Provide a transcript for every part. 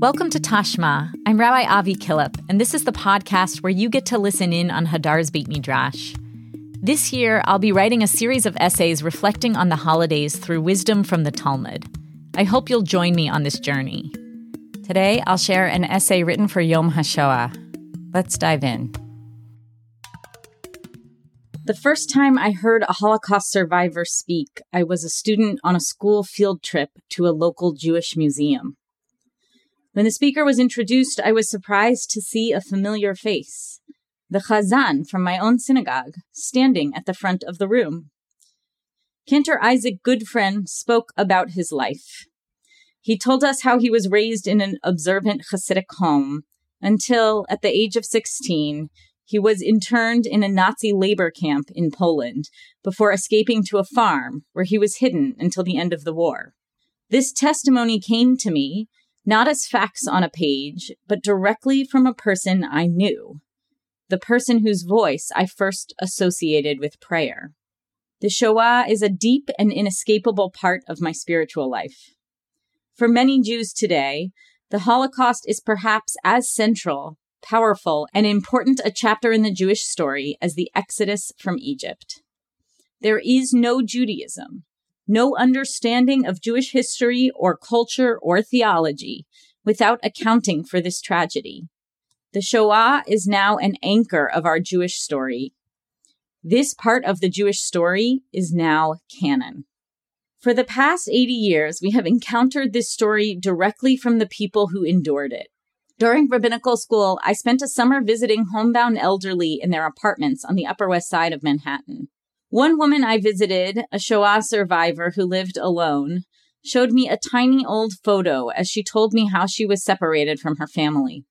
Welcome to Tashma. I'm Rabbi Avi Killip, and this is the podcast where you get to listen in on Hadar's Beit Midrash. This year, I'll be writing a series of essays reflecting on the holidays through wisdom from the Talmud. I hope you'll join me on this journey. Today, I'll share an essay written for Yom HaShoah. Let's dive in. The first time I heard a Holocaust survivor speak, I was a student on a school field trip to a local Jewish museum. When the speaker was introduced, I was surprised to see a familiar face the Chazan from my own synagogue, standing at the front of the room. Cantor Isaac Goodfriend spoke about his life. He told us how he was raised in an observant Hasidic home until, at the age of 16, he was interned in a Nazi labor camp in Poland before escaping to a farm where he was hidden until the end of the war. This testimony came to me not as facts on a page, but directly from a person I knew, the person whose voice I first associated with prayer. The Shoah is a deep and inescapable part of my spiritual life. For many Jews today, the Holocaust is perhaps as central, powerful, and important a chapter in the Jewish story as the Exodus from Egypt. There is no Judaism, no understanding of Jewish history or culture or theology without accounting for this tragedy. The Shoah is now an anchor of our Jewish story. This part of the Jewish story is now canon. For the past 80 years, we have encountered this story directly from the people who endured it. During rabbinical school, I spent a summer visiting homebound elderly in their apartments on the Upper West Side of Manhattan. One woman I visited, a Shoah survivor who lived alone, showed me a tiny old photo as she told me how she was separated from her family.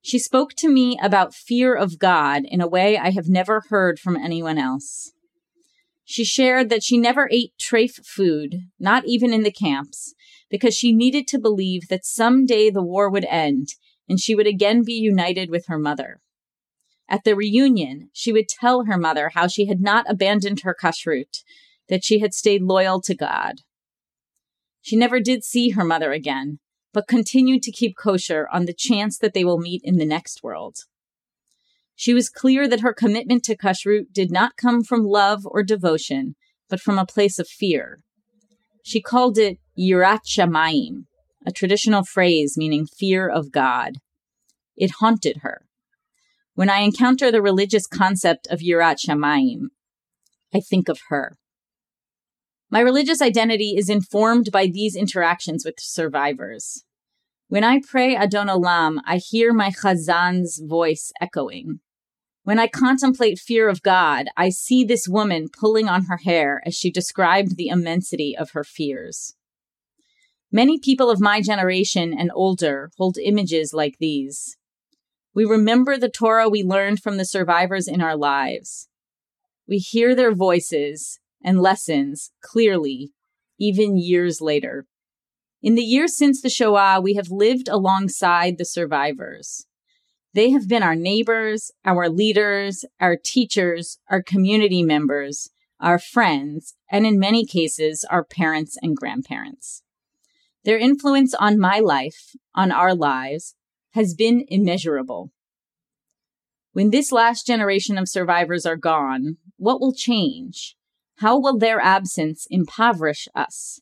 She spoke to me about fear of God in a way I have never heard from anyone else. She shared that she never ate treif food, not even in the camps, because she needed to believe that someday the war would end and she would again be united with her mother. At the reunion, she would tell her mother how she had not abandoned her kashrut, that she had stayed loyal to God. She never did see her mother again, but continued to keep kosher on the chance that they will meet in the next world. She was clear that her commitment to kashrut did not come from love or devotion, but from a place of fear. She called it yirat shamayim, a traditional phrase meaning fear of God. It haunted her. When I encounter the religious concept of Yirat Shamayim, I think of her. My religious identity is informed by these interactions with survivors. When I pray Adon Olam, I hear my Chazan's voice echoing. When I contemplate fear of God, I see this woman pulling on her hair as she described the immensity of her fears. Many people of my generation and older hold images like these. We remember the Torah we learned from the survivors in our lives. We hear their voices and lessons clearly, even years later. In the years since the Shoah, we have lived alongside the survivors. They have been our neighbors, our leaders, our teachers, our community members, our friends, and in many cases, our parents and grandparents. Their influence on my life, on our lives, has been immeasurable. When this last generation of survivors are gone, what will change? How will their absence impoverish us?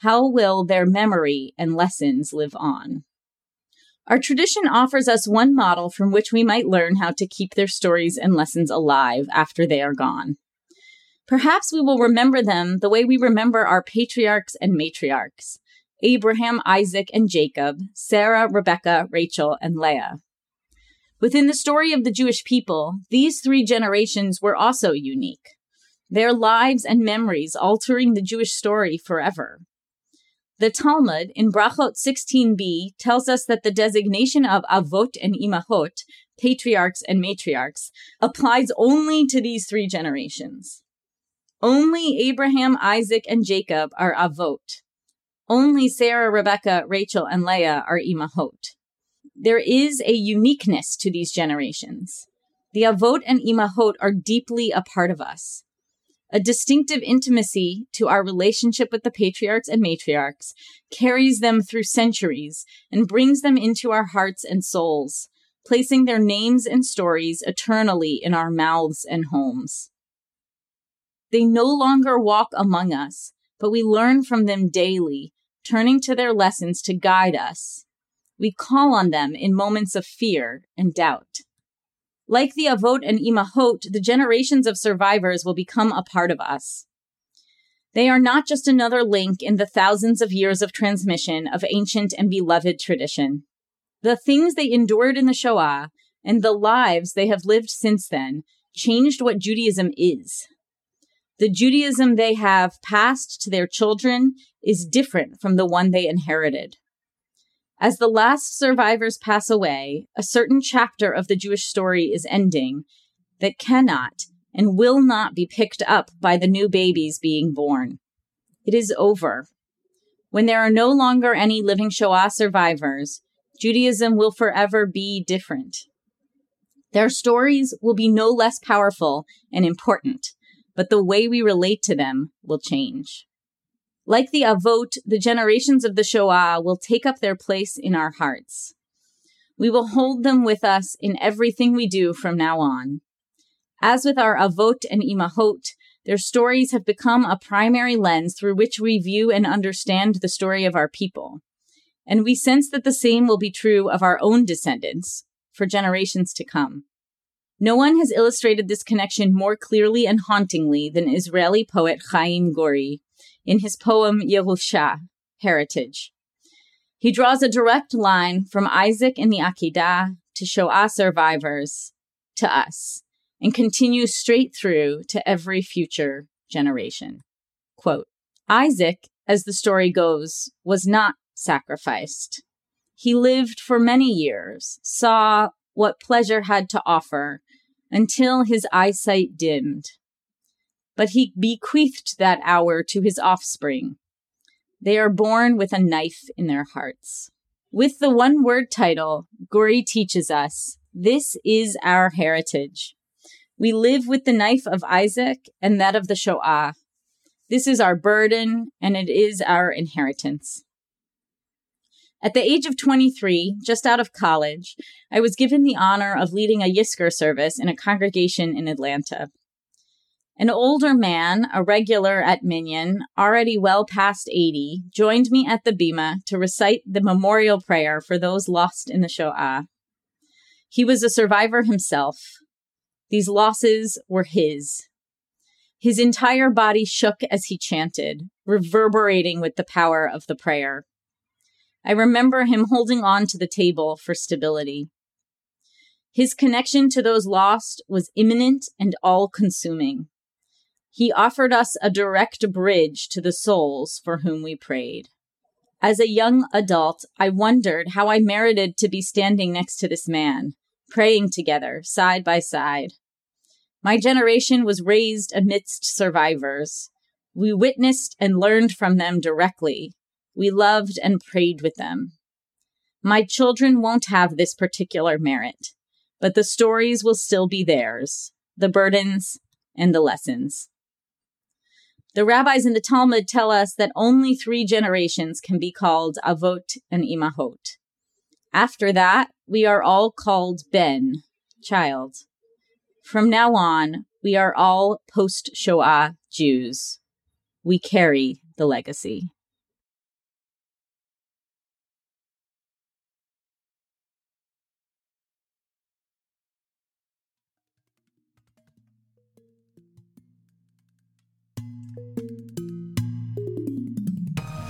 How will their memory and lessons live on? Our tradition offers us one model from which we might learn how to keep their stories and lessons alive after they are gone. Perhaps we will remember them the way we remember our patriarchs and matriarchs Abraham, Isaac, and Jacob, Sarah, Rebecca, Rachel, and Leah. Within the story of the Jewish people, these three generations were also unique, their lives and memories altering the Jewish story forever. The Talmud in Brachot 16b tells us that the designation of avot and imahot, patriarchs and matriarchs, applies only to these three generations. Only Abraham, Isaac, and Jacob are avot. Only Sarah, Rebecca, Rachel, and Leah are imahot. There is a uniqueness to these generations. The avot and imahot are deeply a part of us. A distinctive intimacy to our relationship with the patriarchs and matriarchs carries them through centuries and brings them into our hearts and souls, placing their names and stories eternally in our mouths and homes. They no longer walk among us, but we learn from them daily, turning to their lessons to guide us. We call on them in moments of fear and doubt. Like the Avot and Imahot, the generations of survivors will become a part of us. They are not just another link in the thousands of years of transmission of ancient and beloved tradition. The things they endured in the Shoah and the lives they have lived since then changed what Judaism is. The Judaism they have passed to their children is different from the one they inherited. As the last survivors pass away, a certain chapter of the Jewish story is ending that cannot and will not be picked up by the new babies being born. It is over. When there are no longer any living Shoah survivors, Judaism will forever be different. Their stories will be no less powerful and important, but the way we relate to them will change. Like the Avot, the generations of the Shoah will take up their place in our hearts. We will hold them with us in everything we do from now on. As with our Avot and Imahot, their stories have become a primary lens through which we view and understand the story of our people. And we sense that the same will be true of our own descendants for generations to come. No one has illustrated this connection more clearly and hauntingly than Israeli poet Chaim Guri in his poem Yerusha, Heritage. He draws a direct line from Isaac in the Akedah to Shoah survivors to us and continues straight through to every future generation. Quote, Isaac, as the story goes, was not sacrificed. He lived for many years, saw what pleasure had to offer until his eyesight dimmed but he bequeathed that hour to his offspring. They are born with a knife in their hearts. With the one word title, Guri teaches us this is our heritage. We live with the knife of Isaac and that of the Shoah. This is our burden and it is our inheritance. At the age of 23, just out of college, I was given the honor of leading a Yizkor service in a congregation in Atlanta. An older man, a regular at Minyan, already well past 80, joined me at the Bima to recite the memorial prayer for those lost in the Shoah. He was a survivor himself. These losses were his. His entire body shook as he chanted, reverberating with the power of the prayer. I remember him holding on to the table for stability. His connection to those lost was imminent and all consuming. He offered us a direct bridge to the souls for whom we prayed. As a young adult, I wondered how I merited to be standing next to this man, praying together, side by side. My generation was raised amidst survivors. We witnessed and learned from them directly. We loved and prayed with them. My children won't have this particular merit, but the stories will still be theirs, the burdens and the lessons. The rabbis in the Talmud tell us that only three generations can be called Avot and Imahot. After that, we are all called Ben, child. From now on, we are all post Shoah Jews. We carry the legacy.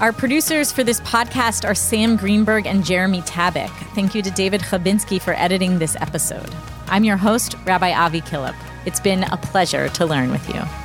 Our producers for this podcast are Sam Greenberg and Jeremy Tabak. Thank you to David Chabinsky for editing this episode. I'm your host, Rabbi Avi Killip. It's been a pleasure to learn with you.